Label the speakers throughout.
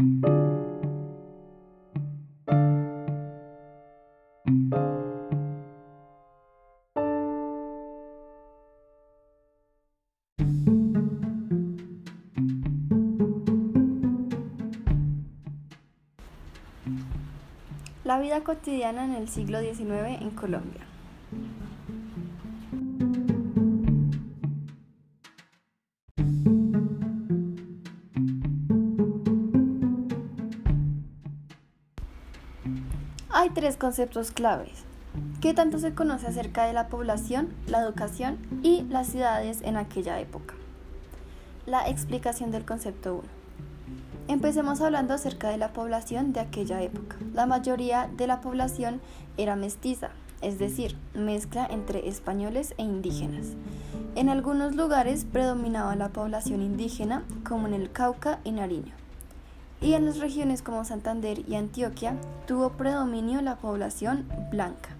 Speaker 1: La vida cotidiana en el siglo XIX en Colombia. Hay tres conceptos claves. ¿Qué tanto se conoce acerca de la población, la educación y las ciudades en aquella época? La explicación del concepto 1. Empecemos hablando acerca de la población de aquella época. La mayoría de la población era mestiza, es decir, mezcla entre españoles e indígenas. En algunos lugares predominaba la población indígena, como en el Cauca y Nariño. Y en las regiones como Santander y Antioquia tuvo predominio la población blanca.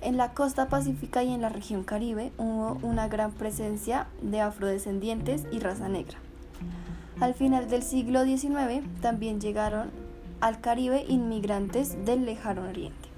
Speaker 1: En la costa pacífica y en la región caribe hubo una gran presencia de afrodescendientes y raza negra. Al final del siglo XIX también llegaron al Caribe inmigrantes del lejano oriente.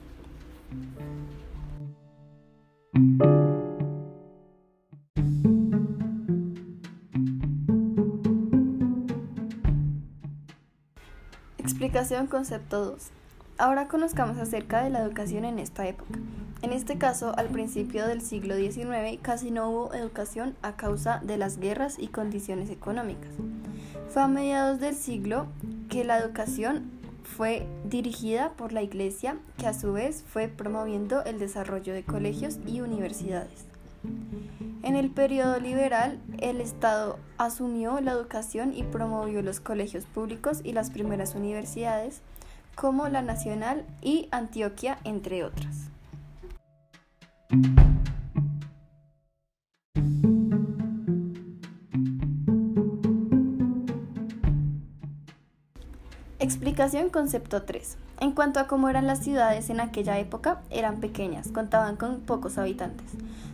Speaker 1: Explicación concepto 2. Ahora conozcamos acerca de la educación en esta época. En este caso, al principio del siglo XIX casi no hubo educación a causa de las guerras y condiciones económicas. Fue a mediados del siglo que la educación fue dirigida por la Iglesia, que a su vez fue promoviendo el desarrollo de colegios y universidades. En el periodo liberal, el Estado asumió la educación y promovió los colegios públicos y las primeras universidades, como la Nacional y Antioquia, entre otras. Explicación concepto 3. En cuanto a cómo eran las ciudades en aquella época, eran pequeñas, contaban con pocos habitantes.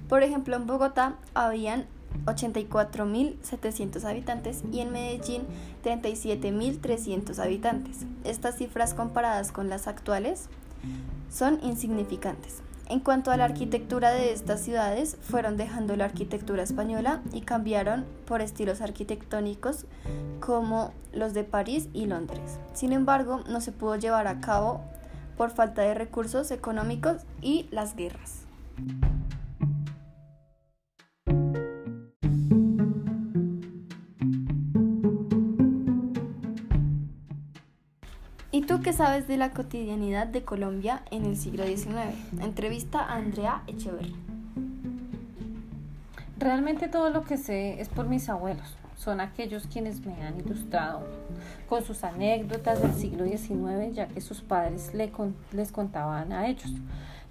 Speaker 1: Por ejemplo, en Bogotá habían 84.700 habitantes y en Medellín 37.300 habitantes. Estas cifras comparadas con las actuales son insignificantes. En cuanto a la arquitectura de estas ciudades, fueron dejando la arquitectura española y cambiaron por estilos arquitectónicos como los de París y Londres. Sin embargo, no se pudo llevar a cabo por falta de recursos económicos y las guerras. ¿Y tú qué sabes de la cotidianidad de Colombia en el siglo XIX? Entrevista a Andrea Echeverri.
Speaker 2: Realmente todo lo que sé es por mis abuelos. Son aquellos quienes me han ilustrado con sus anécdotas del siglo XIX, ya que sus padres les contaban a ellos.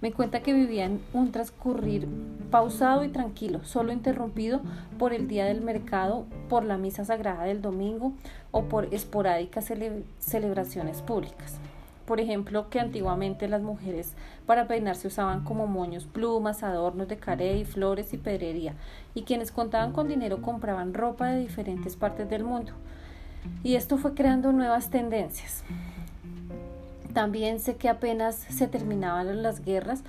Speaker 2: Me cuenta que vivían un transcurrir pausado y tranquilo, solo interrumpido por el día del mercado, por la misa sagrada del domingo o por esporádicas celebraciones públicas. Por ejemplo, que antiguamente las mujeres para peinarse usaban como moños, plumas, adornos de carey, flores y pedrería, y quienes contaban con dinero compraban ropa de diferentes partes del mundo. Y esto fue creando nuevas tendencias. También sé que apenas se terminaban las guerras,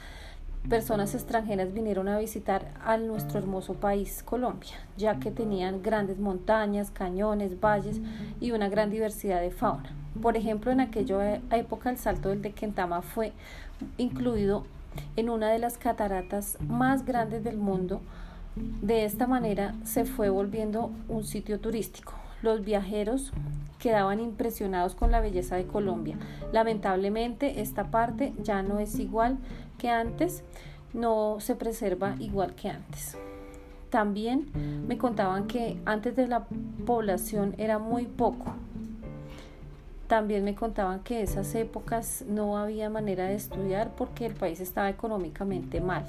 Speaker 2: personas extranjeras vinieron a visitar a nuestro hermoso país, Colombia, ya que tenían grandes montañas, cañones, valles y una gran diversidad de fauna. Por ejemplo, en aquella época el Salto del de Quentama fue incluido en una de las cataratas más grandes del mundo. De esta manera se fue volviendo un sitio turístico. Los viajeros quedaban impresionados con la belleza de Colombia. Lamentablemente esta parte ya no es igual que antes, no se preserva igual que antes. También me contaban que antes de la población era muy poco. También me contaban que esas épocas no había manera de estudiar porque el país estaba económicamente mal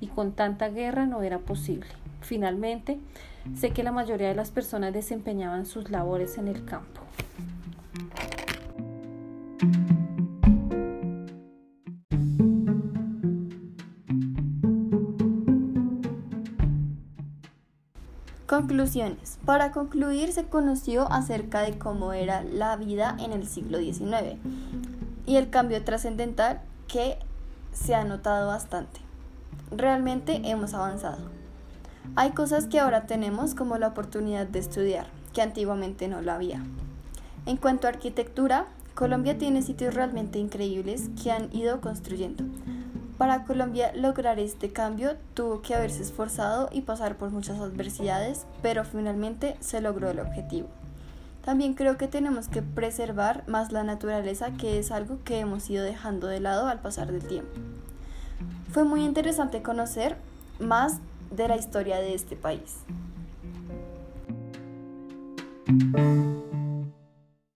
Speaker 2: y con tanta guerra no era posible. Finalmente, sé que la mayoría de las personas desempeñaban sus labores en el campo.
Speaker 1: Conclusiones. Para concluir, se conoció acerca de cómo era la vida en el siglo XIX y el cambio trascendental que se ha notado bastante. Realmente hemos avanzado. Hay cosas que ahora tenemos como la oportunidad de estudiar, que antiguamente no lo había. En cuanto a arquitectura, Colombia tiene sitios realmente increíbles que han ido construyendo. Para Colombia lograr este cambio tuvo que haberse esforzado y pasar por muchas adversidades, pero finalmente se logró el objetivo. También creo que tenemos que preservar más la naturaleza, que es algo que hemos ido dejando de lado al pasar del tiempo. Fue muy interesante conocer más de la historia de este país.